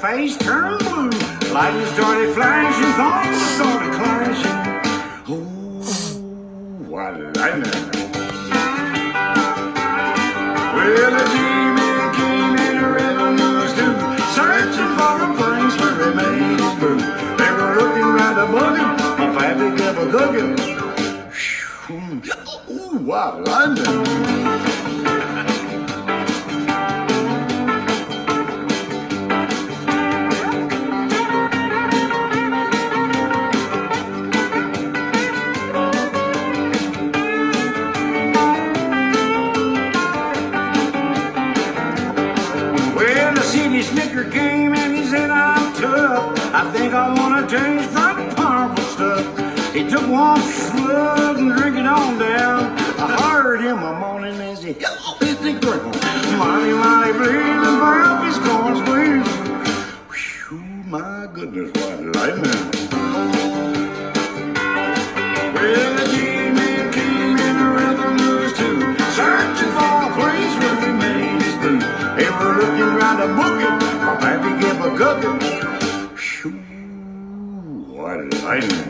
face turned blue, lightning started flashing, thunder started clashing. Oh, what lightning! Well, the G-Man came in a rebel news too, searching for a place where he made his brew. They were looking right above him, my kept a cooking. Ooh, what London! He one slug and drank it on down. I heard him a morning as he hit the ground. Mighty, mighty bleeding, pop his corn squeezing. Whew, my goodness, what lightning. Well, the G-Man came in a rhythm too, searching for a place where he made his. They were looking round a booking, my pappy gave a cooking. Shoo, what lightning.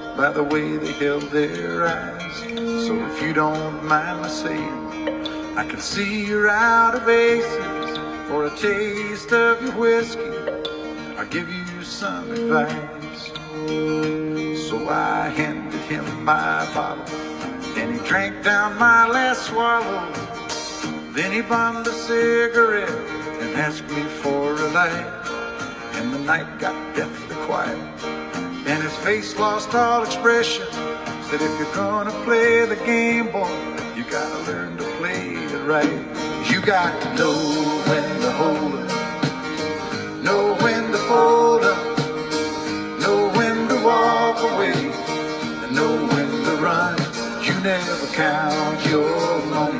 by the way they held their eyes. So if you don't mind my saying, I can see you're out of aces for a taste of your whiskey. I'll give you some advice. So I handed him my bottle, and he drank down my last swallow. Then he bummed a cigarette and asked me for a light and the night got deathly quiet. And his face lost all expression. Said, if you're gonna play the game, boy, you gotta learn to play it right. You got to know when to hold up, know when to fold up, know when to walk away, and know when to run. You never count your money.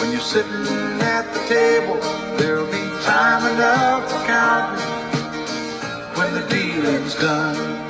When you're sitting at the table, there'll be time enough for counting when the dealing's done.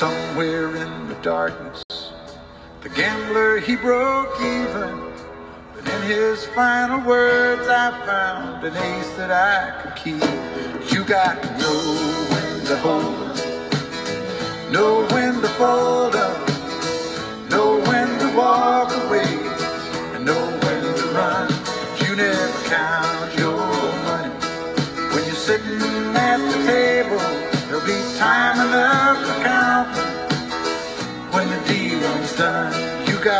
somewhere in the darkness, the gambler he broke even. But in his final words, I found an ace that I could keep. You got to know when to hold know when to fold up, know when to walk away, and know when to run. But you never count your money when you're sitting at the table. There'll be time enough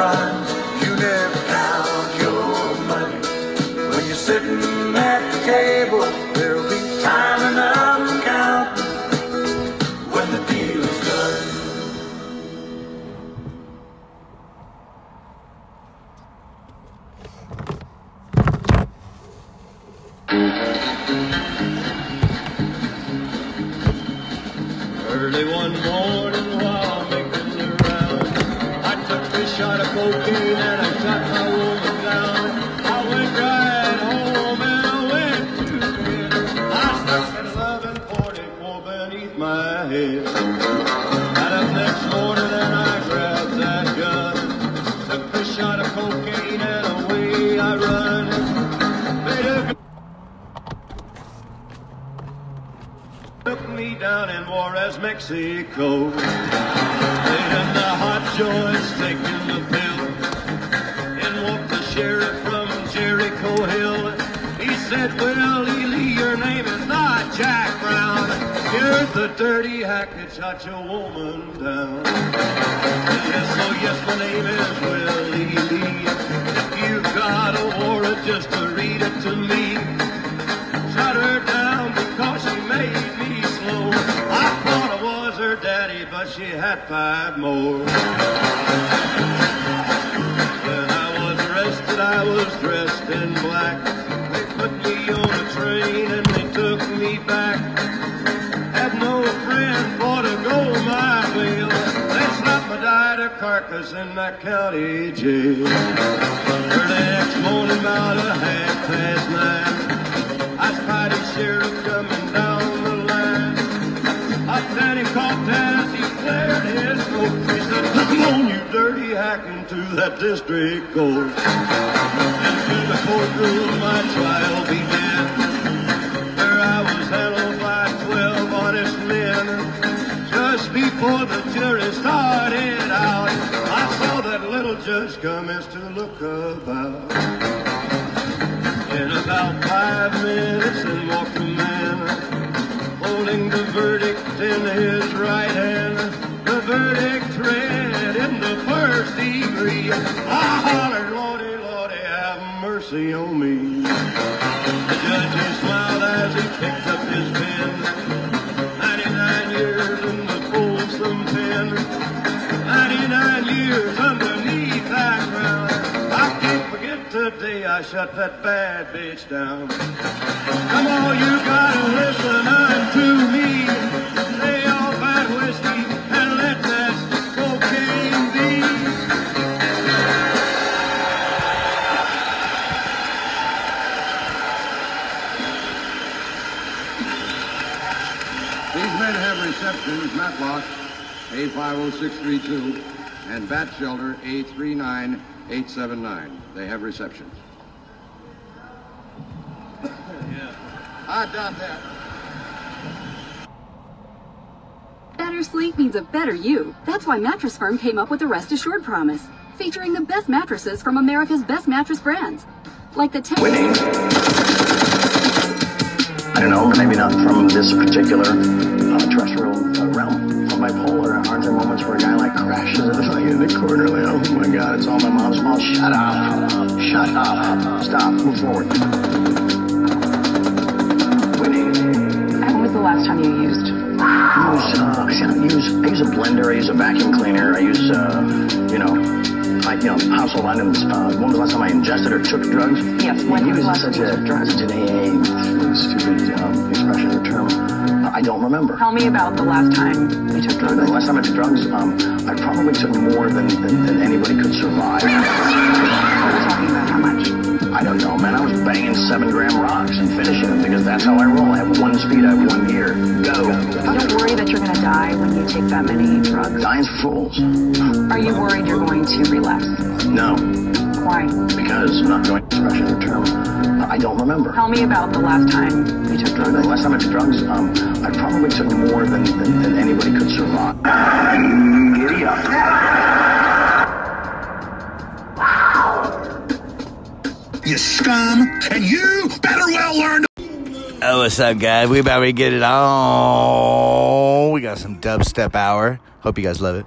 run. Down in Juarez, Mexico. Laid in the hot joints, taking the pill. In walked the sheriff from Jericho Hill. He said, Well, Ely, your name is not Jack Brown. You're the dirty hack that shot your woman down. Yes, oh yes, my name is Willie Lee. If you got a warrant just to read it to me. Shut her down because she made daddy, but she had five more. When I was arrested, I was dressed in black. They put me on a train and they took me back. Had no friend for to go my bail. They slapped my died a carcass in that county jail. Early next morning, about a half past nine. I spied a sheriff coming down the. Up then he cleared his throat. He said, Come on, you dirty hack, into that district court. Into the courtroom my trial began. There I was handled by twelve honest men. Just before the jury started out, I saw that little judge come as to look about. In about five 99 years underneath. I can't forget today I shut that bad bitch down. Come on, you gotta listen unto me. Lay off that whiskey and let that cocaine be. These men have receptions, Matlock A50632 and Bat Shelter A39879. They have receptions. I doubt that. Better sleep means a better you. That's why Mattress Firm came up with the Rest Assured Promise, featuring the best mattresses from America's best mattress brands. Like the 10 winning. I don't know, maybe not from this particular uh, terrestrial realm. From bipolar, aren't there moments where a guy like crashes it like in the corner, like, oh my god, it's all my mom's fault. Shut up. Shut up. Stop. Move forward. When was the last time you used? I use, uh, I use, I use a blender, I use a vacuum cleaner, I use, uh, you know, I, you know, household items. Uh, when was the last time I ingested or took drugs? Yes, when was the last time you took drugs? such an AA, stupid um, expression I don't remember. Tell me about the last time you took The drugs. last time I took drugs, um, I probably took more than, than, than anybody could survive. We're talking about how much? I don't know, man. I was banging seven gram rocks and finishing them because that's how I roll. I have one speed, I have one gear. Go. You don't worry that you're going to die when you take that many drugs. Dying's for fools. Are you worried you're going to relapse? No. Why? Because, I'm not going to expression or term, I don't remember. Tell me about the last time you took drugs. The drugs. last time I took drugs, um, I probably took more than, than, than anybody could survive. Giddy up. You scum, and you better well learn to Oh, what's up, guys? We about to get it on. We got some dubstep hour. Hope you guys love it.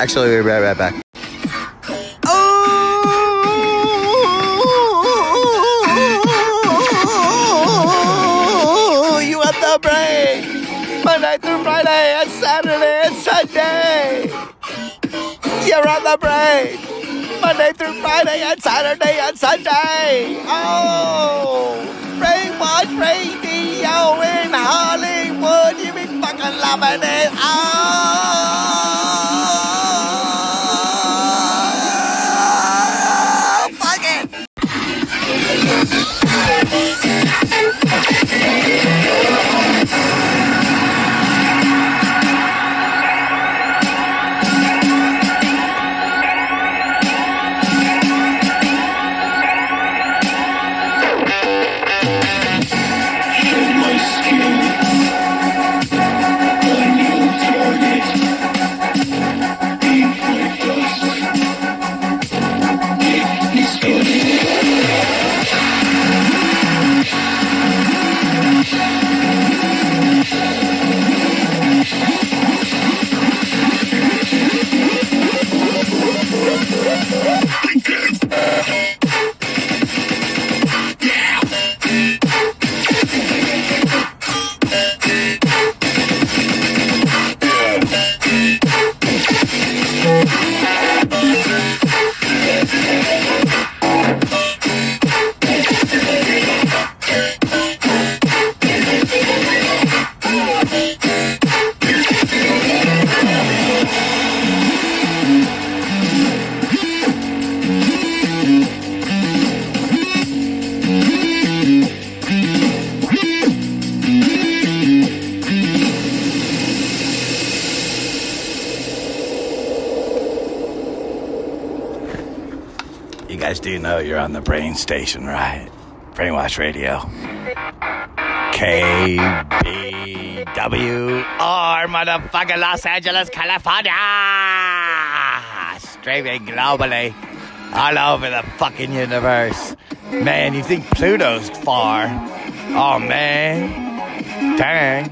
Actually, we'll be right, right back. Oh, you want the break? Monday through Friday and Saturday and Sunday. You're on the break. Monday through Friday and Saturday and Sunday. Oh, Brainwash Radio in Hollywood. You be fucking loving it. Oh, main station, right? Brainwash Radio. KBWR, motherfucker, Los Angeles, California! Streaming globally, all over the fucking universe. Man, you think Pluto's far? Oh, man. Dang.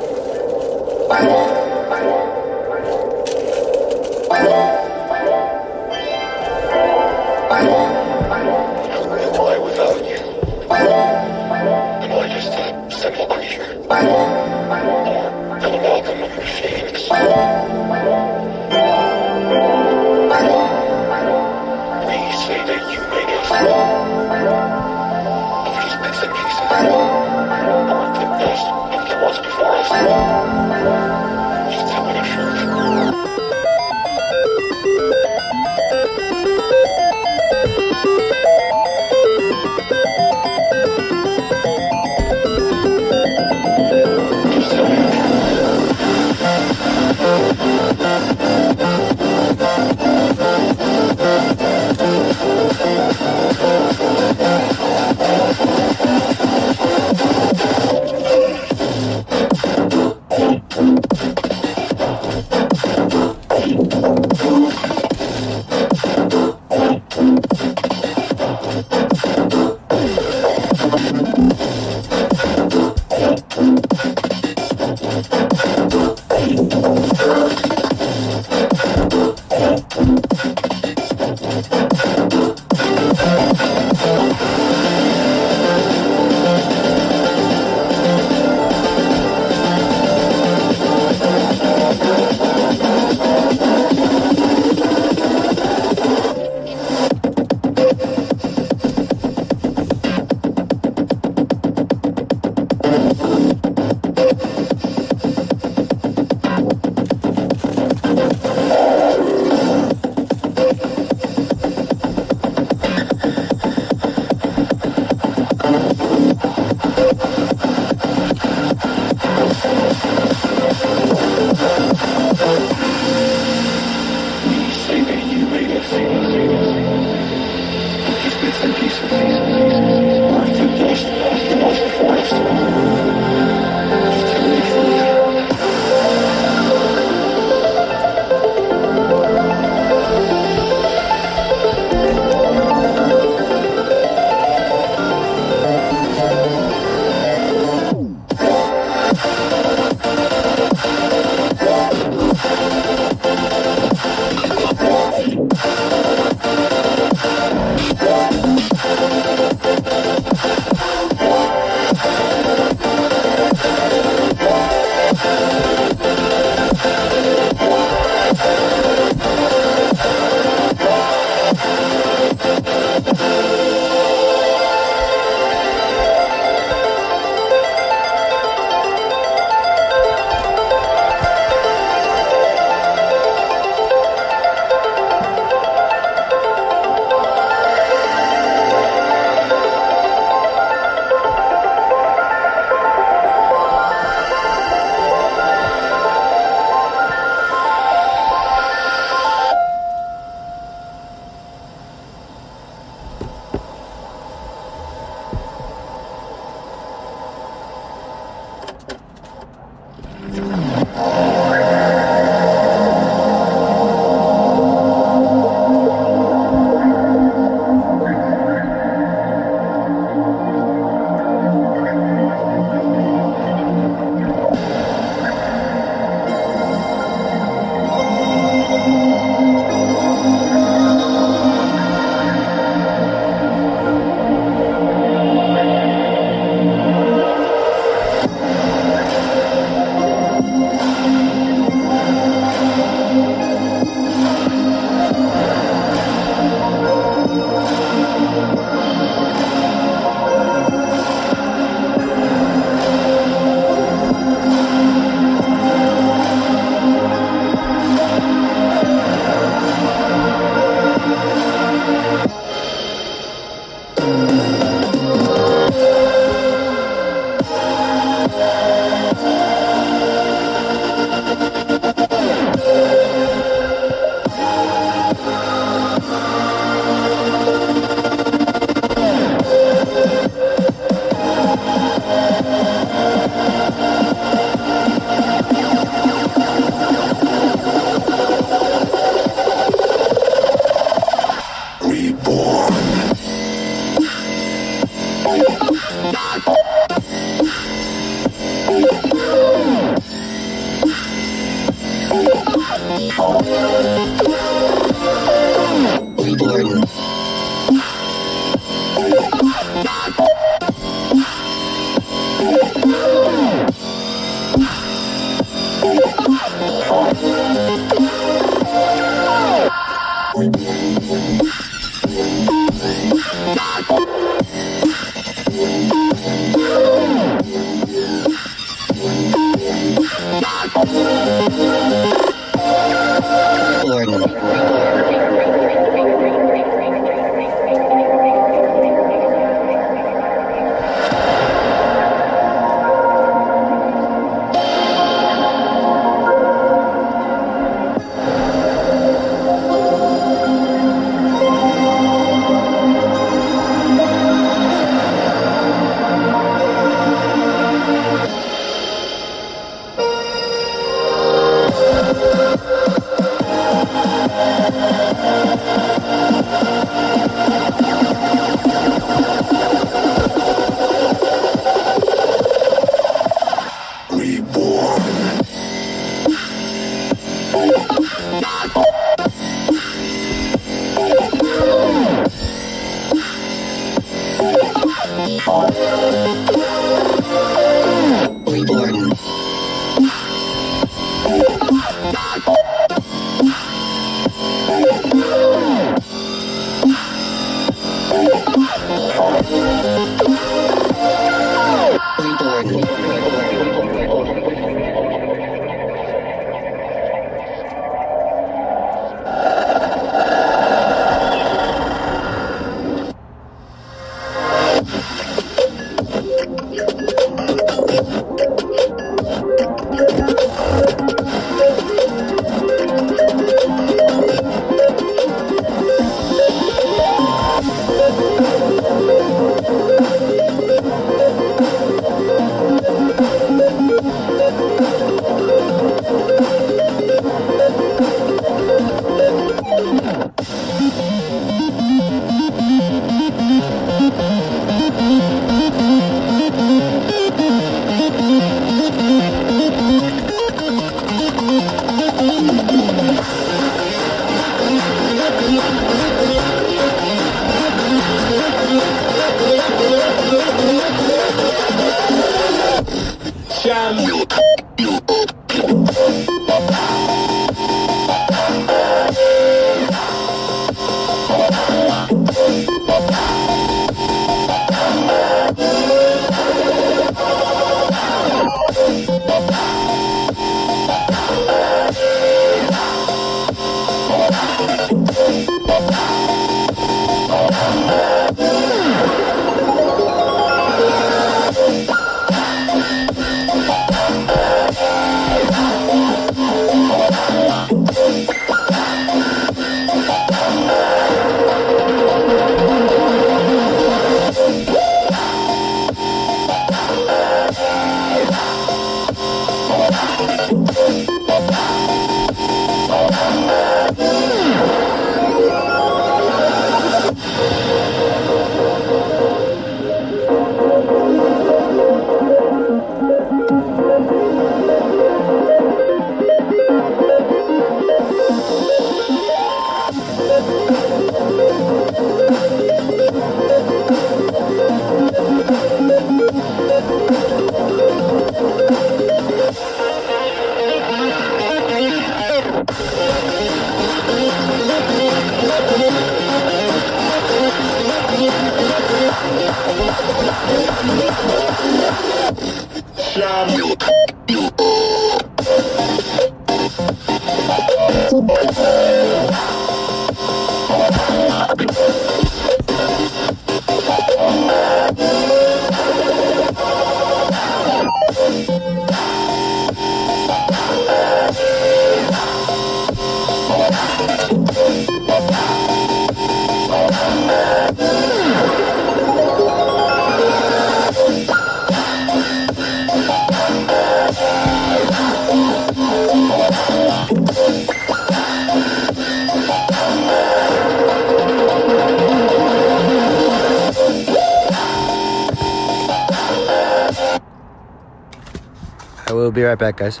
Be right back, guys.